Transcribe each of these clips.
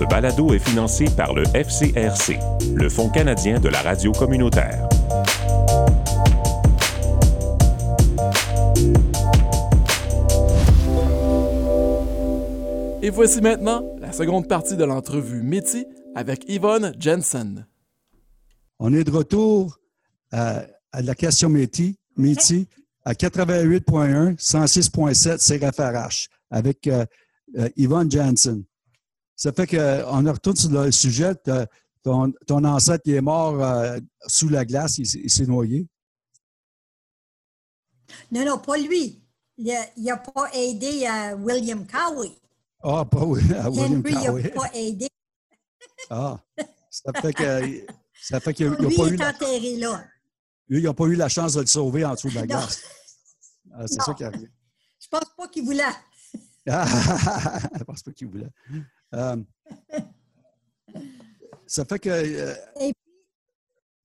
Ce balado est financé par le FCRC, le Fonds canadien de la radio communautaire. Et voici maintenant la seconde partie de l'entrevue Métis avec Yvonne Jensen. On est de retour à, à la question Métis, Métis à 88.1, 106.7 CRFRH avec euh, euh, Yvonne Jensen. Ça fait qu'on retourne sur le sujet. Ton, ton ancêtre est mort euh, sous la glace, il, s'est noyé. Non, non, pas lui. Il n'a pas aidé à William Cowie. Ah, pas à William Henry Cowie. n'a pas aidé. Ah, ça fait que ça fait qu'il n'a Lui pas est eu la, enterré là. lui, il n'a pas eu la chance de le sauver en dessous de la glace. Ah, c'est ça qui arrive. Je pense pas qu'il voulait. Ah, je pense pas qu'il voulait. Euh, ça fait que euh,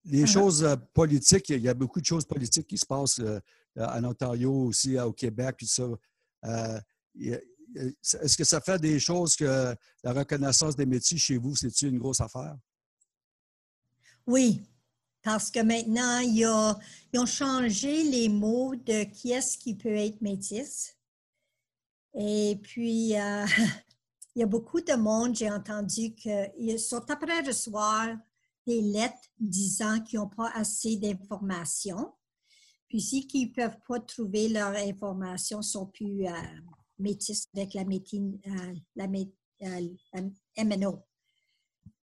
les Uh-huh. choses euh, politiques, il y a beaucoup de choses politiques qui se passent en Ontario, aussi au Québec, tout ça. Est-ce que ça fait des choses que la reconnaissance des métiers chez vous, c'est-tu une grosse affaire? Oui, parce que maintenant, ils ont changé les mots de qui est-ce qui peut être métis. Et puis, euh, il y a beaucoup de monde, j'ai entendu qu'ils sont après recevoir des lettres disant qu'ils n'ont pas assez d'informations. Puis, si ils ne peuvent pas trouver leur information, ils sont plus euh, métis avec la, méti- euh, la, mé- euh, MNO.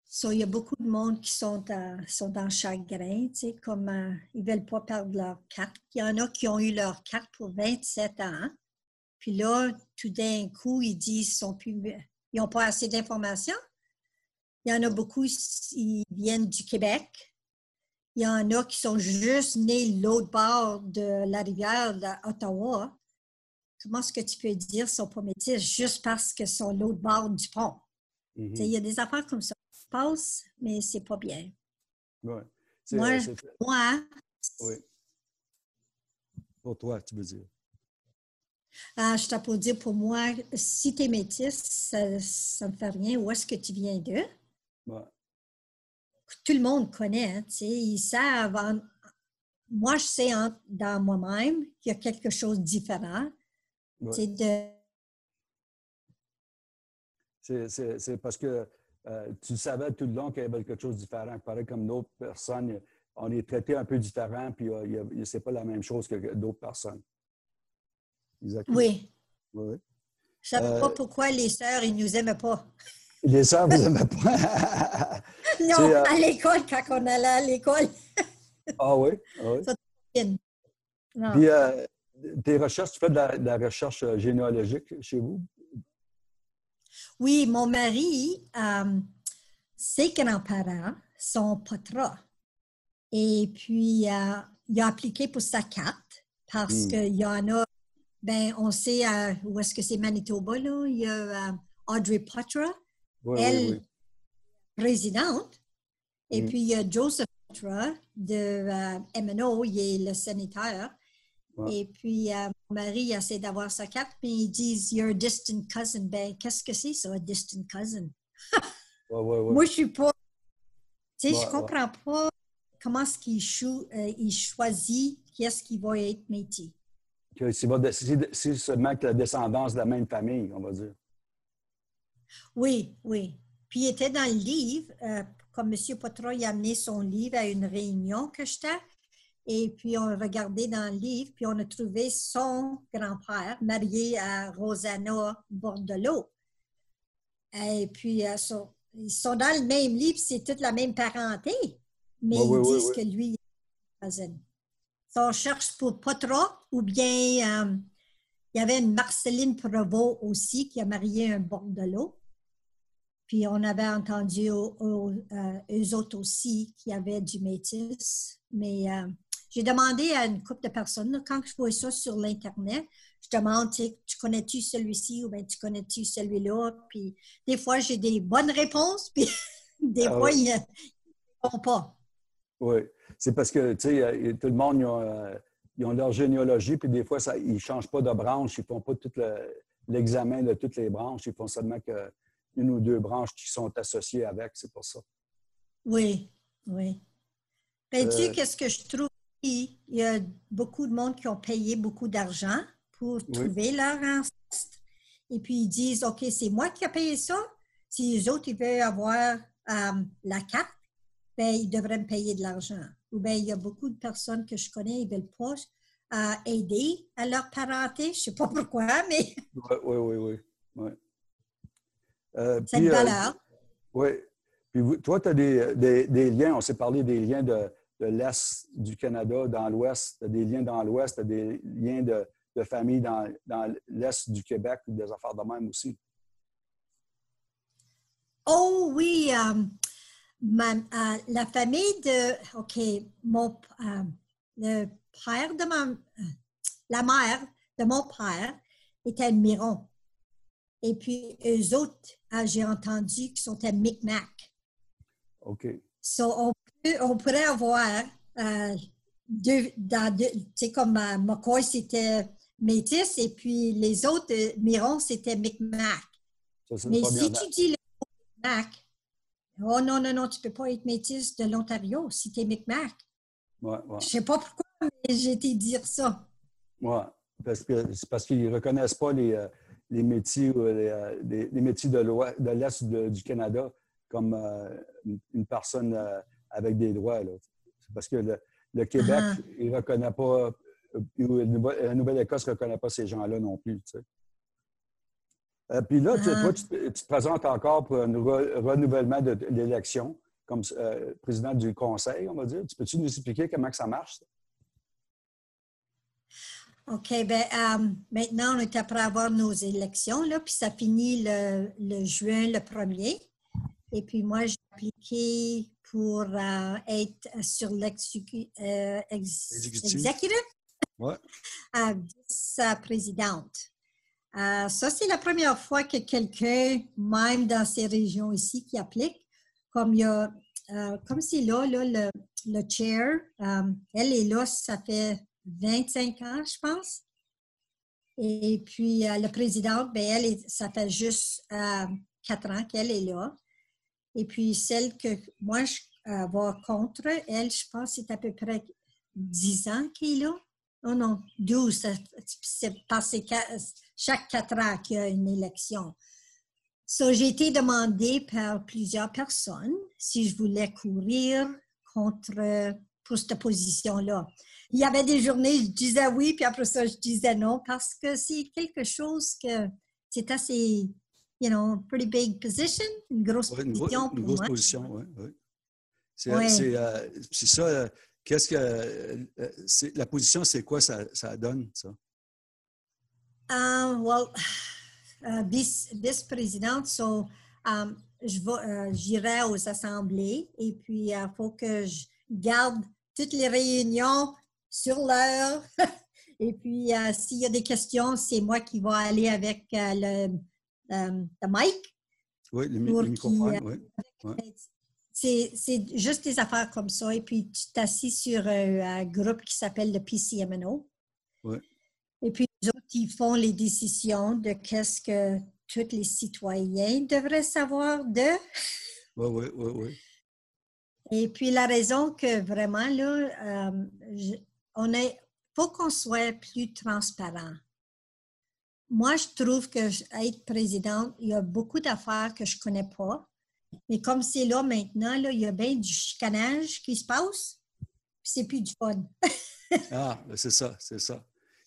So, il y a beaucoup de monde qui sont, euh, sont dans chagrin, tu sais, comme ils ne veulent pas perdre leur carte. Il y en a qui ont eu leur carte pour 27 ans. Puis là, tout d'un coup, ils disent qu'ils n'ont pas assez d'informations. Il y en a beaucoup, ils viennent du Québec. Il y en a qui sont juste nés l'autre bord de la rivière d'Ottawa. Comment est-ce que tu peux dire qu'ils ne sont pas métis juste parce qu'ils sont l'autre bord du pont? Mhm. Il y a des affaires comme ça qui se passent, mais c'est pas bien. Ouais. Moi, Moi, oui. Pour toi, tu veux dire. Ah, je t'ai pour dire, pour moi, si tu es métisse, ça ne me fait rien. Où est-ce que tu viens d'eux? Ouais. Tout le monde connaît, sais, ils savent. en- moi, je sais en- dans moi-même qu'il y a quelque chose de différent. Ouais. De, C'est- parce que euh, tu savais tout le long qu'il y avait quelque chose de différent. Pareil comme d'autres personnes, on est traité un peu différent, puis euh, c'est pas la même chose que d'autres personnes. Oui, Oui, oui. je ne sais Euh, pas pourquoi les sœurs, ils ne nous aiment pas. Les sœurs, vous n'aimez pas? Non, euh, à l'école, quand on allait à l'école. ah oui? Ah oui. Puis, euh, tes recherches, tu fais de la, de la recherche généalogique chez vous? Oui, mon mari, euh, ses grands-parents sont patras. Et puis, il a appliqué pour sa carte parce Hmm. qu'il y en a, ben, on sait euh, où est-ce que c'est Manitoba, là. Il y a euh, Audrey Patra, Oui, elle, oui, oui. présidente. Et Hmm. puis, il y a Joseph Patra de euh, MNO, il est le sénateur. Et puis, mon mari essaie d'avoir sa carte, mais ils disent You're a distant cousin. Ben, qu'est-ce que c'est, ça, a distant cousin? Ouais, ouais, ouais. Moi, je suis pas. Tu sais, je comprends pas comment est-ce qu'il euh, choisit qui est-ce qui va être métier. Que c'est seulement que la descendance de la même famille, on va dire. Oui, oui. Puis, il était dans le livre, euh, comme M. Potra il a amené son livre à une réunion que j'étais. Et puis, on a regardé dans le livre, puis on a trouvé son grand-père marié à Rosanna Bordelot. Et puis, euh, ils sont dans le même livre, c'est toute la même parenté, mais ils disent que lui, il est cousin. On cherche pour Potra, ou bien euh, il y avait une Marceline Provost aussi qui a marié un Bordelot. Puis on avait entendu au- au- euh, eux autres aussi qui avaient du métis. Mais euh, j'ai demandé à une couple de personnes, là, quand je vois ça sur l'Internet, je demande, tu connais-tu celui-ci ou bien tu connais-tu celui-là? Puis des fois, j'ai des bonnes réponses, puis des Ah fois, ils ne font pas. Oui. C'est parce que, tu sais, euh, tout le monde, ils ont, euh, ils ont leur généalogie, puis des fois, ça, ils ne changent pas de branche, ils ne font pas tout le- l'examen de toutes les branches, ils font seulement que une ou deux branches qui sont associées avec, c'est pour ça. Oui, oui. Ben, tu sais, Euh, qu'est-ce que je trouve? Il y a beaucoup de monde qui ont payé beaucoup d'argent pour trouver leur ancêtre. Et puis, ils disent, OK, c'est moi qui ai payé ça. Si les autres, ils veulent avoir euh, la carte, ben, ils devraient me payer de l'argent. Ou bien, il y a beaucoup de personnes que je connais, ils ne veulent pas euh, aider à leur parenté. Je ne sais pas pourquoi, mais Oui, oui, oui, oui. oui. Euh, c'est une euh, valeur. Oui. Puis vous- toi, tu as des, des- des liens, on s'est parlé des liens de, de l'Est du Canada dans l'Ouest, tu as des liens dans l'Ouest, tu as des liens de, de famille dans, dans l'Est du Québec, ou des affaires de même aussi? Oh oui, euh, ma- euh, la famille de, OK, mon, euh, le père de ma, euh, la mère de mon père était Miron. Et puis, eux autres, euh, j'ai entendu qu'ils sont à Micmac. OK. So, on, peut- on pourrait avoir euh, deux, dans deux, tu sais, comme euh, McCoy, c'était métis, et puis les autres, euh, Miron, c'était Micmac. Mais si date. tu dis le Micmac, oh non, non, non, tu ne peux pas être métis de l'Ontario si tu es Micmac. Ouais, ouais, Je ne sais pas pourquoi, mais j'ai été dire ça. ouais. Parce que c'est parce qu'ils ne reconnaissent pas les, euh, les métiers, les, euh, les- les métiers de l'Est du Canada comme euh, une- personne euh, avec des droits. là. C'est parce que le, le Québec, Ah. il ne reconnaît pas, euh, ou la Nouvelle- la Nouvelle-Écosse ne reconnaît pas ces gens-là non plus. tu sais. Euh, puis là, tu- Ah. toi, tu, te- tu te présentes encore pour un re- renouvellement de, de l'élection comme euh, président du conseil, on va dire. Tu peux-tu nous expliquer comment que ça marche? ça? OK, ben euh, maintenant, on est après avoir nos élections, là, puis ça finit le, le juin le 1er. Et puis moi, j'ai appliqué pour euh, être sur l'exécutif Ouais. à vice-présidente. Euh, ça, c'est la première fois que quelqu'un, même dans ces régions ici, qui applique, comme il y a, euh, comme c'est là, là, le, le chair, euh, elle est là, ça fait 25 ans, je pense. Et puis, la présidente, ben, elle, ça fait juste euh, 4 ans qu'elle est là. Et puis, celle que moi, je vais contre, elle, je pense, c'est à peu près 10 ans qu'elle est là. Oh non, 12. ça- C'est chaque quatre ans qu'il y a une élection. So, j'ai été demandé par plusieurs personnes si je voulais courir contre pour cette position-là. Il y avait des journées, je disais oui, puis après ça, je disais non, parce que c'est quelque chose que c'est assez, you know, pretty big position, une grosse Ouais, une, position une pour grosse moi. position, oui. C'est Ouais. euh, c'est ça. euh, Qu'est-ce que. euh, c'est- la position, c'est quoi ça, ça donne, ça? Um, well, uh, vice- vice-présidente, so, um, je vais, euh, j'irai aux assemblées et puis il faut que je garde toutes les réunions sur l'heure. et puis, euh, s'il y a des questions, c'est moi qui vais aller avec euh, le, euh, le mic. Oui, le, microphone, oui. C'est juste des affaires comme ça. Et puis, tu t'assis sur un, un groupe qui s'appelle le PCMNO. Ouais. Et puis, les autres, ils font les décisions de qu'est-ce que tous les citoyens devraient savoir de. Oui, oui, oui, oui. Et puis, la raison que vraiment, là, euh, je- on est, faut qu'on soit plus transparent. Moi, je trouve que être présidente, il y a beaucoup d'affaires que je connais pas. Mais comme c'est là maintenant, là, il y a bien du chicanage qui se passe, puis c'est plus du fun. Ah, ben, c'est ça, c'est ça.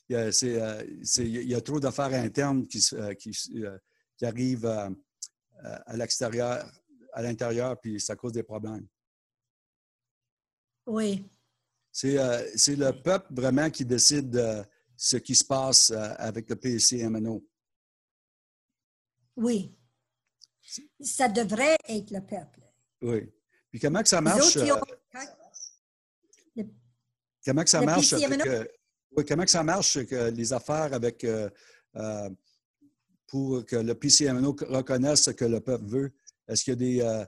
Il y a, c'est, euh, c'est- il y a trop d'affaires internes qui, euh, qui, euh, qui arrivent à l'extérieur, à l'intérieur, puis ça cause des problèmes. Oui, C'est, c'est le peuple vraiment qui décide de ce qui se passe avec le PCMNO. oui. Ça devrait être le peuple. Oui. Puis comment que ça marche? euh, Comment que ça Le marche avec, euh, oui, comment que ça marche que les affaires avec euh, euh, pour que le PCMNO reconnaisse ce que le peuple veut? Est-ce qu'il y a des, euh,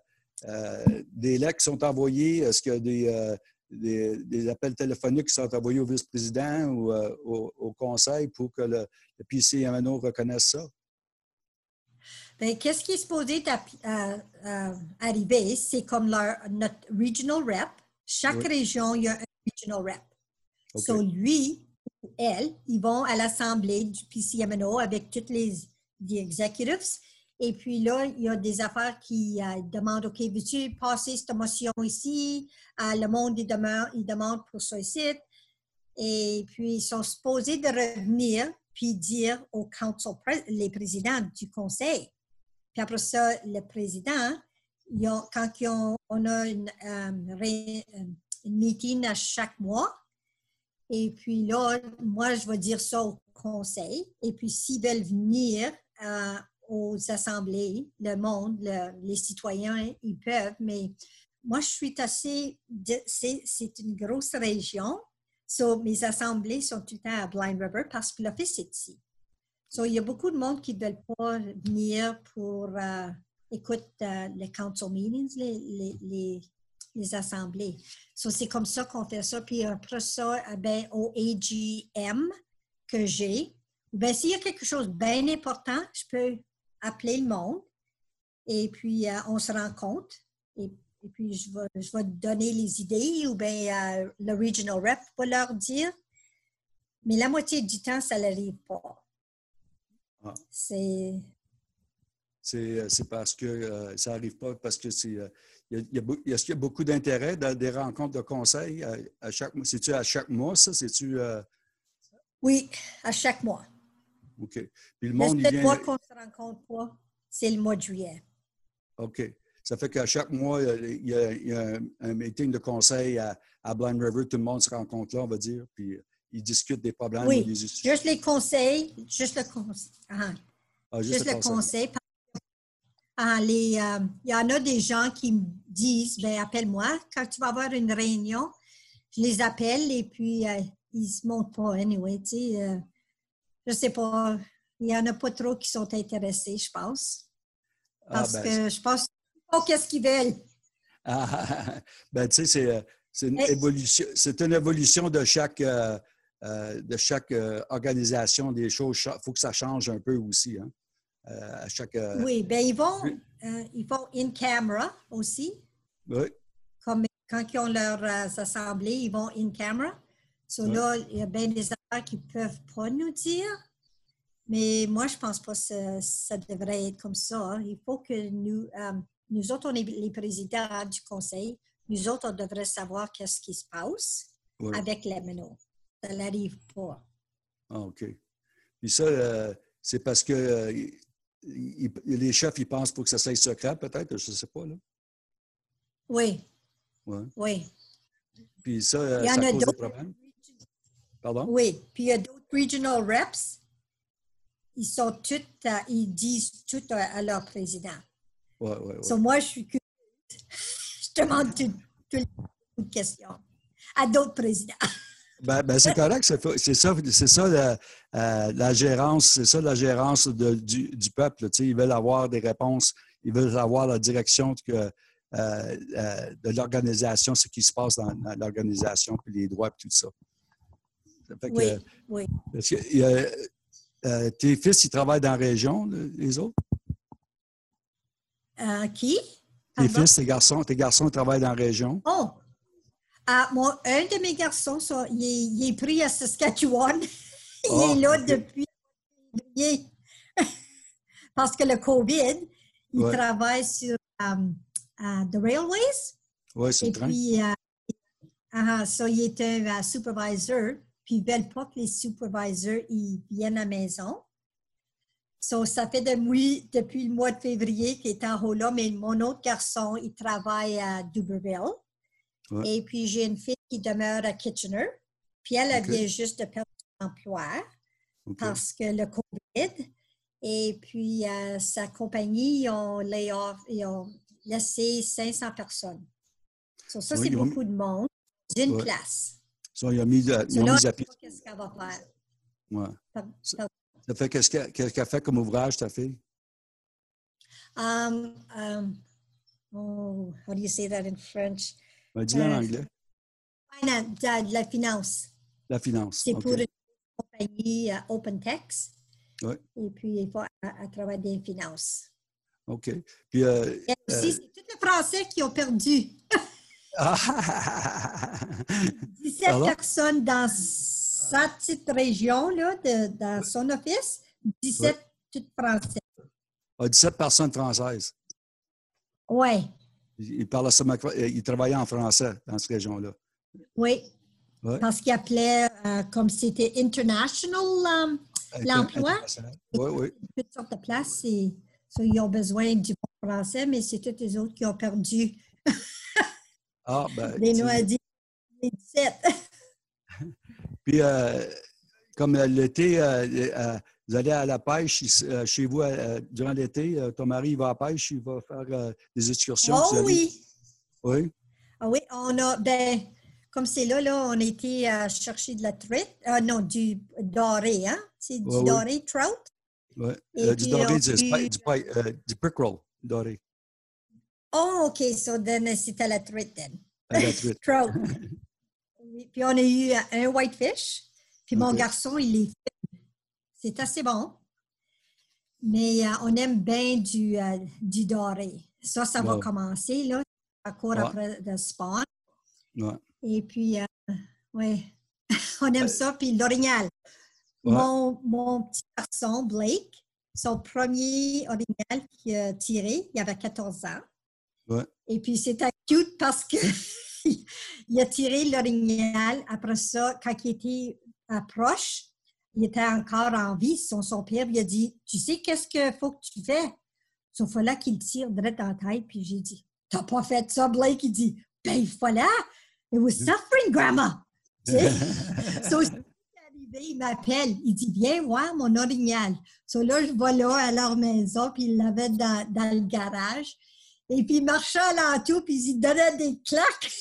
euh, des lettres qui sont envoyées? Est-ce qu'il y a des, euh, des, des appels téléphoniques qui sont envoyés au vice-président ou euh, au, au conseil pour que le, le PCMNO reconnaisse ça? Ben, qu'est-ce qui est supposé euh, euh, arriver? C'est comme leur, notre regional rep. Chaque Oui. région, il y a un regional rep. OK. So, lui ou elle, ils vont à l'assemblée du PCMNO avec tous les, les executives. Et puis là, il y a des affaires qui euh, demandent, OK, veux-tu passer cette motion ici? Le monde, il demande, il demande pour ça ici. Et puis, ils sont supposés de revenir puis dire au council, les présidents du conseil. Puis après ça, le président, quand on a une, euh, euh, une meeting à chaque mois, et puis là, moi, je vais dire ça au conseil. Et puis, s'ils veulent venir euh, aux assemblées, le monde, le- les citoyens, ils peuvent. Mais moi, je suis assez... c'est une grosse région. So, mes assemblées sont tout le temps à Blind River parce que l'office est ici. Il y a beaucoup de monde qui ne veulent pas venir pour euh, écouter euh, les council meetings, les, assemblées. C'est comme ça qu'on fait ça. Puis après ça, eh ben, au AGM que j'ai, ben, s'il y a quelque chose de bien important, je peux appeler le monde et puis euh, on se rencontre. Et, et puis je vais, je vais donner les idées ou bien euh, le regional rep va leur dire. Mais la moitié du temps, ça n'arrive pas. Ah. C'est. C'est euh, c'est parce que euh, ça n'arrive pas parce que c'est. euh, Est-ce qu'il y a beaucoup d'intérêt dans des rencontres de conseil à, à chaque mois? C'est-tu à chaque mois, ça? C'est-tu. euh, Oui, à chaque mois. OK. Puis le Le monde, il seul vient. mois qu'on ne se rencontre pas, c'est le mois de juillet. OK. Ça fait qu'à chaque mois, il y a, il y a un, meeting de conseil à, à Blind River. Tout le monde se rencontre là, on va dire. Puis ils discutent des problèmes. Oui, Juste les conseils, juste le conseil. Ah, Ah, juste le conseil. Ah, les, euh, il y en a des gens qui me disent, ben appelle-moi quand tu vas avoir une réunion. Je les appelle et puis euh, ils se montrent pas anyway. Tu sais, euh, je sais pas. Il y en a pas trop qui sont intéressés, je pense, Ah, parce ben, que je pense pas qu'est-ce qu'ils veulent. Ah, ben, tu sais, c'est, euh, une évolution, c'est une évolution de chaque, euh, de chaque euh, organisation des choses. Il faut que ça change un peu aussi. Hein? Euh, à chaque. Oui, ben ils vont, ils vont in camera aussi. oui, comme quand ils ont leurs assemblées, ils vont in camera. So là, il y a bien des affaires qu'ils ne peuvent pas nous dire. Mais moi, je ne pense pas que ça, ça devrait être comme ça. hein. Il faut que nous, nous autres, on est les présidents du conseil. Nous autres, on devrait savoir qu'est-ce qui se passe oui. avec les MNO. Ça n'arrive pas. Ah, OK. Puis ça, euh, c'est parce que euh, il- il- les chefs, ils pensent pour que ça soit secret, peut-être, je ne sais pas. Là. Oui, Ouais. oui. Puis ça, euh, Il y en ça a cause des d'autres. problèmes? Pardon? Oui, puis il y a d'autres regional reps. Ils sont tous, ils disent tout à, à leur président. Oui, oui, oui. So, moi, je suis curieuse. Je demande tout- toutes les questions à d'autres présidents. Ben, ben, c'est correct, c'est ça, c'est ça la, euh, la gérance, c'est ça la gérance de- du, du peuple. tu sais, ils veulent avoir des réponses, ils veulent avoir la direction que, euh, euh, de l'organisation, ce qui se passe dans, dans l'organisation, puis les droits, puis tout ça. Ça fait que, Oui, oui. est-ce que, euh, tes fils, ils travaillent dans la région, le- les autres? Euh, qui? Tes fils, tes garçons, tes garçons ils travaillent dans la région? Oh! Ah, moi, un de mes garçons, ça, il, est, il est pris à Saskatchewan. il Ah, est là ok. depuis février. Parce que le COVID, il Ouais. travaille sur um, uh, the railways. Oui, c'est train. puis, euh, ah, il est un supervisor, puis ils veulent pas que les supervisors ils viennent à la maison. So, ça fait depuis, depuis le mois de février qu'il est en haut là, mais mon autre garçon, il travaille à Duberville. Ouais. Et puis, j'ai une fille qui demeure à Kitchener. Puis, elle, vient juste de perdre son emploi parce que le COVID. Et puis, euh, sa compagnie, ils ont, lay off, ils ont laissé 500 personnes. So, ça, Oui, c'est ont- beaucoup de monde d'une Ouais. place. Ça, ils ont mis, de- ils So, là, mis à pied. qu'est-ce qu'elle va faire? Ouais. Ça fait qu'est-ce qu'elle qu'elle fait comme ouvrage, ta fille? Um, um, oh, how do you say that in French? Ben, Dis-le en Euh, anglais. Finance, de, la finance. La finance. C'est pour une compagnie euh, OpenTex. Ouais. Et puis, il faut à, à travers des finances. OK. Puis, euh, Et aussi, euh, c'est tous les Français qui ont perdu. ah, 17 Pardon? personnes dans sa petite région, là, de, dans son office. 17 toutes Français. ah, 17 personnes françaises. Oui, Il, parlait seulement- il travaillait en français dans cette région-là. oui. Ouais. Parce qu'il appelait, euh, comme c'était international, euh, L'emploi? Oui, oui. toutes sortes de places. Et, ils ont besoin du bon français, mais c'est tous les autres qui ont perdu Ah, ben, les 17. Puis, euh, comme euh, l'été, euh, euh, vous allez à la pêche euh, chez vous euh, durant l'été, euh, ton mari il va à la pêche, il va faire euh, des excursions. Oh allez- oui! Oui, Ah oui, on a, ben, comme c'est là, là, on a été euh, chercher de la truite, euh, non, du doré, hein? C'est du Ouais, oui. doré trout. oui. Euh, du doré, du, eu- du, pi- euh, du pickerel doré, Oh, OK, so then c'était la truite, then. à la truite. Trout. Puis on a eu euh, un whitefish. Puis mon garçon, il est fait. C'est assez bon. Mais euh, on aime bien du, euh, du doré. Ça, ça va commencer, là. À court Ouais. après le spawn. Ouais. Et puis, euh, oui, on aime ça. Puis l'orignal. Ouais. Mon, mon petit garçon, Blake, son premier orignal qu'il a tiré, il avait 14 ans. Et puis, c'était cute parce que il a tiré l'orignal. Après ça, quand il était proche, il était encore en vie. Son, son père lui a dit Tu sais, qu'est-ce qu'il faut que tu fais Sauf là qu'il tire direct dans la tête. Puis j'ai dit T'as pas fait ça, Blake Il dit Ben, il faut là. It was suffering, Grandma. So, il m'appelle, il dit Viens voir mon orignal. So là, je vais là à leur maison, puis il l'avait dans, dans le garage. Et puis il marchait alentour, puis il donnait des claques.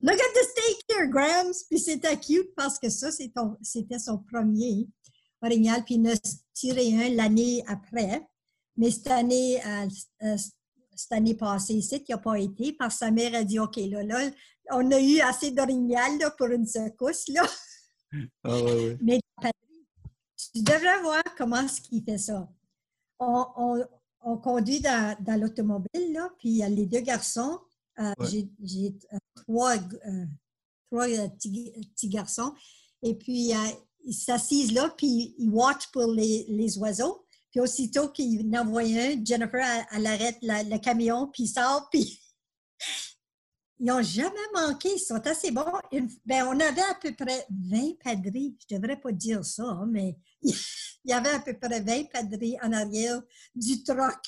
Look at the steak here, Grams! Puis c'était cute parce que ça, c'était son premier orignal, puis il en a tiré un l'année après. Mais cette année, euh, euh, cette année passée ici, il n'a pas été parce que sa mère a dit OK, là, là, on a eu assez d'orignal pour une secousse. Là. Ah. Mais tu devrais voir comment qu'il fait ça. On, on- on conduit dans, dans l'automobile, là, puis il y a les deux garçons. Euh, Ouais. J'ai trois, trois petits, garçons. Et puis, ils s'assisent là, puis ils watch pour les, les oiseaux. Puis aussitôt qu'il en un, Jennifer, elle, elle arrête la- le camion, puis il sort, puis ils n'ont jamais manqué. Ils sont assez bons. Une- ben, on avait à peu près 20 padris. Je ne devrais pas dire ça, hein, mais il y avait à peu près 20 padris en arrière du troc.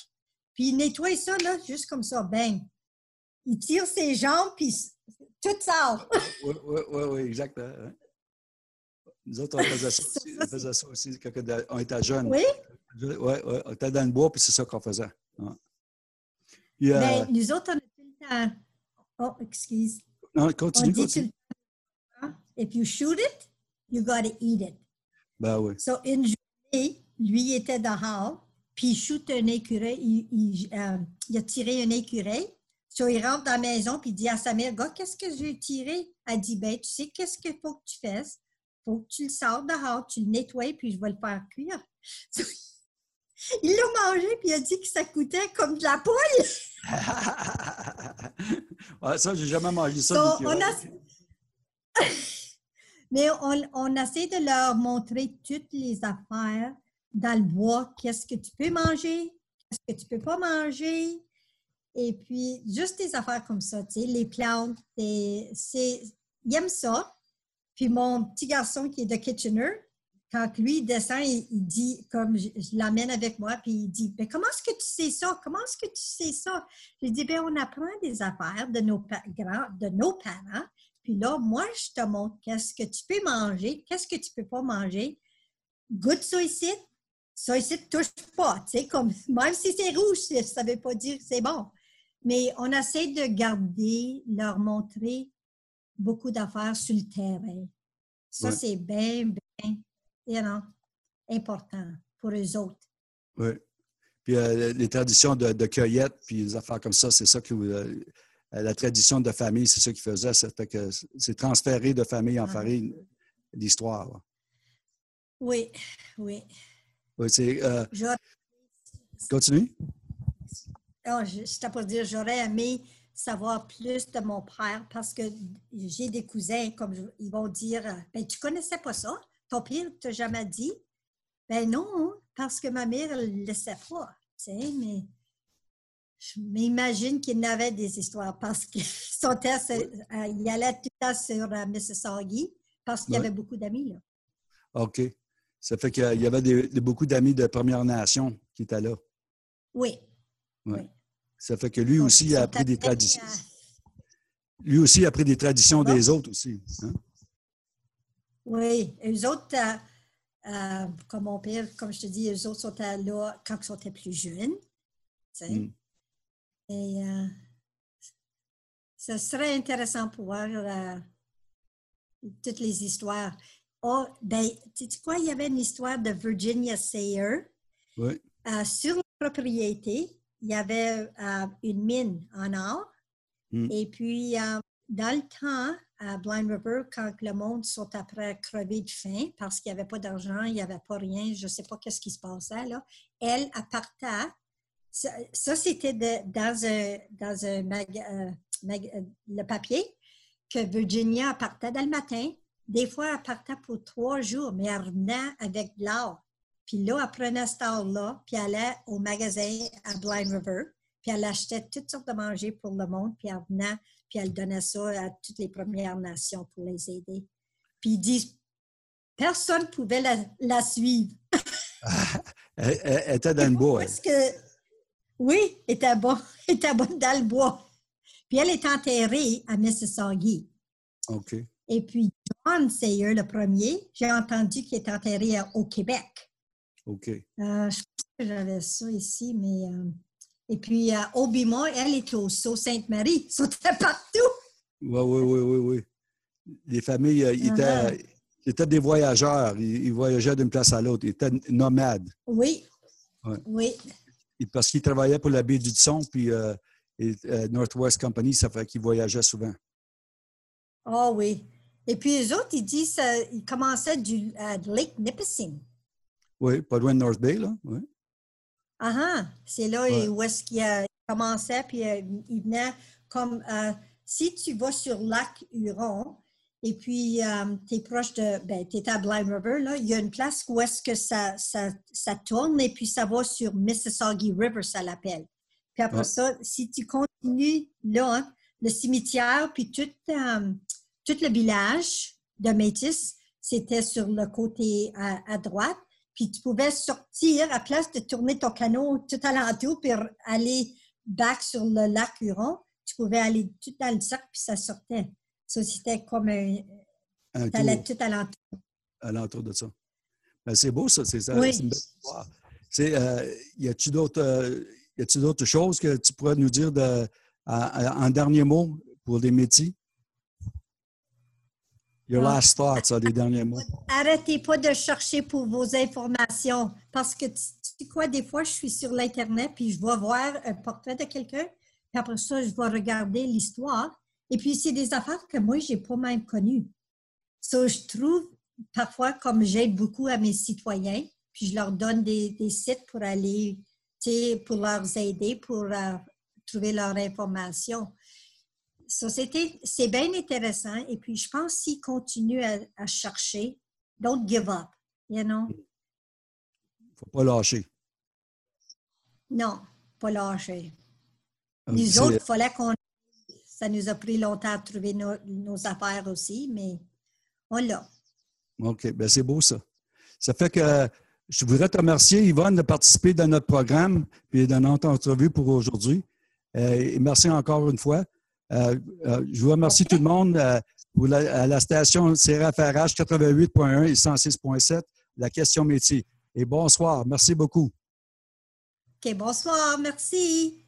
Puis il nettoie ça, là, juste comme ça, bang. Il tire ses jambes, puis tout sort. Oui, oui, oui, oui, exact. hein. Nous autres, on faisait ça aussi, on faisait ça aussi quand on était jeunes. Oui, Oui, oui, on était dans le bois, puis c'est ça qu'on faisait. Ouais. Puis, euh, mais nous autres, on a tout le temps. Oh, excuse. non, On continue, dit tout continue. le temps, if you shoot it, you gotta eat it. Ben oui. So, une journée, lui était dehors, puis il shoot un écureuil, il, il, euh, il a tiré un écureuil. So, il rentre dans la maison, puis il dit à sa mère, gars, qu'est-ce que j'ai tiré? Elle dit, ben, tu sais, qu'est-ce qu'il faut que tu fasses? faut que tu le sors dehors, tu le nettoies, puis je vais le faire cuire. So, il l'a mangé, puis il a dit que ça coûtait comme de la poule. ouais, ça, j'ai jamais mangé ça. So, du on curé. a- Mais on, on essaie de leur montrer toutes les affaires dans le bois. Qu'est-ce que tu peux manger? Qu'est-ce que tu peux pas manger? Et puis, juste des affaires comme ça, tu sais, les plantes, c'est, il aime ça. Puis mon petit garçon qui est de Kitchener, quand lui descend, il, dit, comme je, je l'amène avec moi, puis il dit, ben, comment est-ce que tu sais ça? Comment est-ce que tu sais ça? J'ai dit, ben, on apprend des affaires de nos, de nos parents. Puis là, moi, je te montre qu'est-ce que tu peux manger, qu'est-ce que tu peux pas manger. Goûte ça ici. Ça ici, touche pas. Tu sais, comme, même si c'est rouge, ça veut pas dire que c'est bon. Mais on essaie de garder, leur montrer beaucoup d'affaires sur le terrain. Ça, Ouais. c'est bien, bien, you know, important pour eux autres. Oui. Puis euh, les traditions de, de cueillette, puis les affaires comme ça, c'est ça que euh, la tradition de famille, c'est ça qu'ils faisaient. Ça fait que c'est transféré de famille en Ah. famille l'histoire. Oui, oui. Oui, c'est. euh, Je- continue. Je, je pas dire, j'aurais aimé savoir plus de mon père parce que j'ai des cousins, comme ils vont dire, ben, tu connaissais pas ça? Ton père t'a jamais dit? Ben non, parce que ma mère ne le sait pas, tu sais, mais je m'imagine qu'il avait des histoires parce que son euh, il allait tout le temps sur euh, Mississauga parce qu'il y avait beaucoup d'amis là. OK. Ça fait qu'il y avait beaucoup d'amis de Première Nation qui étaient là. Oui. oui. Ça fait que lui aussi a appris des traditions. Lui aussi a appris des traditions des autres aussi. Hein? Oui, eux autres, euh, euh, comme mon père, comme je te dis, eux autres sont là quand ils étaient plus jeunes. Mm. Et euh, ce serait intéressant pour voir toutes les histoires. Oh, ben, tu sais quoi, il y avait une histoire de Virginia Sayer. Oui. sur la propriété, il y avait une mine en or. Mm. Et puis, dans le temps, à Blind River, quand le monde sont après crever de faim parce qu'il n'y avait pas d'argent, il n'y avait pas rien, je ne sais pas qu'est-ce qui se passait là, elle appartait. Ça, c'était dans un, dans un euh, euh, le papier que Virginia appartait dans le matin. Des fois, elle partait pour trois jours, mais elle revenait avec de l'or. Puis là, elle prenait cet or-là, puis elle allait au magasin à Blind River, puis elle achetait toutes sortes de manger pour le monde, puis elle venait puis elle donnait ça à toutes les Premières Nations pour les aider. Puis ils disent, personne ne pouvait la, suivre. elle, était dans le bois. Parce que, oui, elle était, bon, elle était bonne dans le bois. Puis elle est enterrée à Mississauga. OK. Et puis John Sayer, le premier, j'ai entendu qu'il est enterré au Québec. OK. Euh, je pense que j'avais ça ici, mais euh, et puis, euh, Obima, elle est au Sault Sainte-Marie. C'était partout. Oui, oui, oui, oui, oui. Les familles, euh, ils, étaient, étaient, des voyageurs. Ils, voyageaient d'une place à l'autre. Ils étaient nomades. Oui. Oui. parce qu'ils travaillaient pour la baie du Son, puis euh, Northwest Company, ça fait qu'ils voyageaient souvent. Oh oui. Et puis, les autres, ils disent qu'ils commençaient du Lake Nipissing. Oui, pas loin de North Bay, là. Oui. Ah, ah c'est là où est-ce qu'il commençait, puis euh, il venait comme euh, si tu vas sur lac Huron et puis euh, tu es proche de, ben, tu es à Blind River, là, il y a une place où est-ce que ça, ça, ça, tourne et puis ça va sur Mississauga River, ça l'appelle. Puis après ça, si tu continues là, hein, le cimetière, puis tout, tout le village de Métis, c'était sur le côté à droite puis tu pouvais sortir à place de tourner ton canot tout alentour puis aller back sur le lac Huron. Tu pouvais aller tout dans le cercle puis ça sortait. Ça, c'était comme un. un tu allais tout alentour. Alentour de ça. Ben, c'est beau, ça. C'est ça. Oui. C'est euh, y a-tu d'autres, euh, d'autres choses que tu pourrais nous dire de, en dernier mot pour les métiers? Your last thoughts, derniers mots. Arrêtez pas de chercher pour vos informations parce que tu sais quoi, des fois, je suis sur l'Internet puis je vais voir un portrait de quelqu'un, puis après ça, je vais regarder l'histoire. Et puis, c'est des affaires que moi, j'ai pas même connues. So, je trouve parfois, comme j'aide beaucoup à mes citoyens, puis je leur donne des, sites pour aller, tu sais, pour leur aider, pour euh, trouver leur information c'est bien intéressant. Et puis, je pense s'ils continuent à, chercher, don't give up, you know? faut pas lâcher. Non, pas lâcher. Nous autres, il fallait qu'on... Ça nous a pris longtemps à trouver nos, affaires aussi, mais on l'a. OK, bien c'est beau ça. Ça fait que je voudrais te remercier, Yvonne, de participer dans notre programme et de notre entrevue pour aujourd'hui. Euh, merci encore une fois. Euh, euh, je vous remercie tout le monde euh, à la station CRFRH 88.1 et 106.7, la question métier. Et bonsoir. Merci beaucoup. OK, bonsoir. Merci.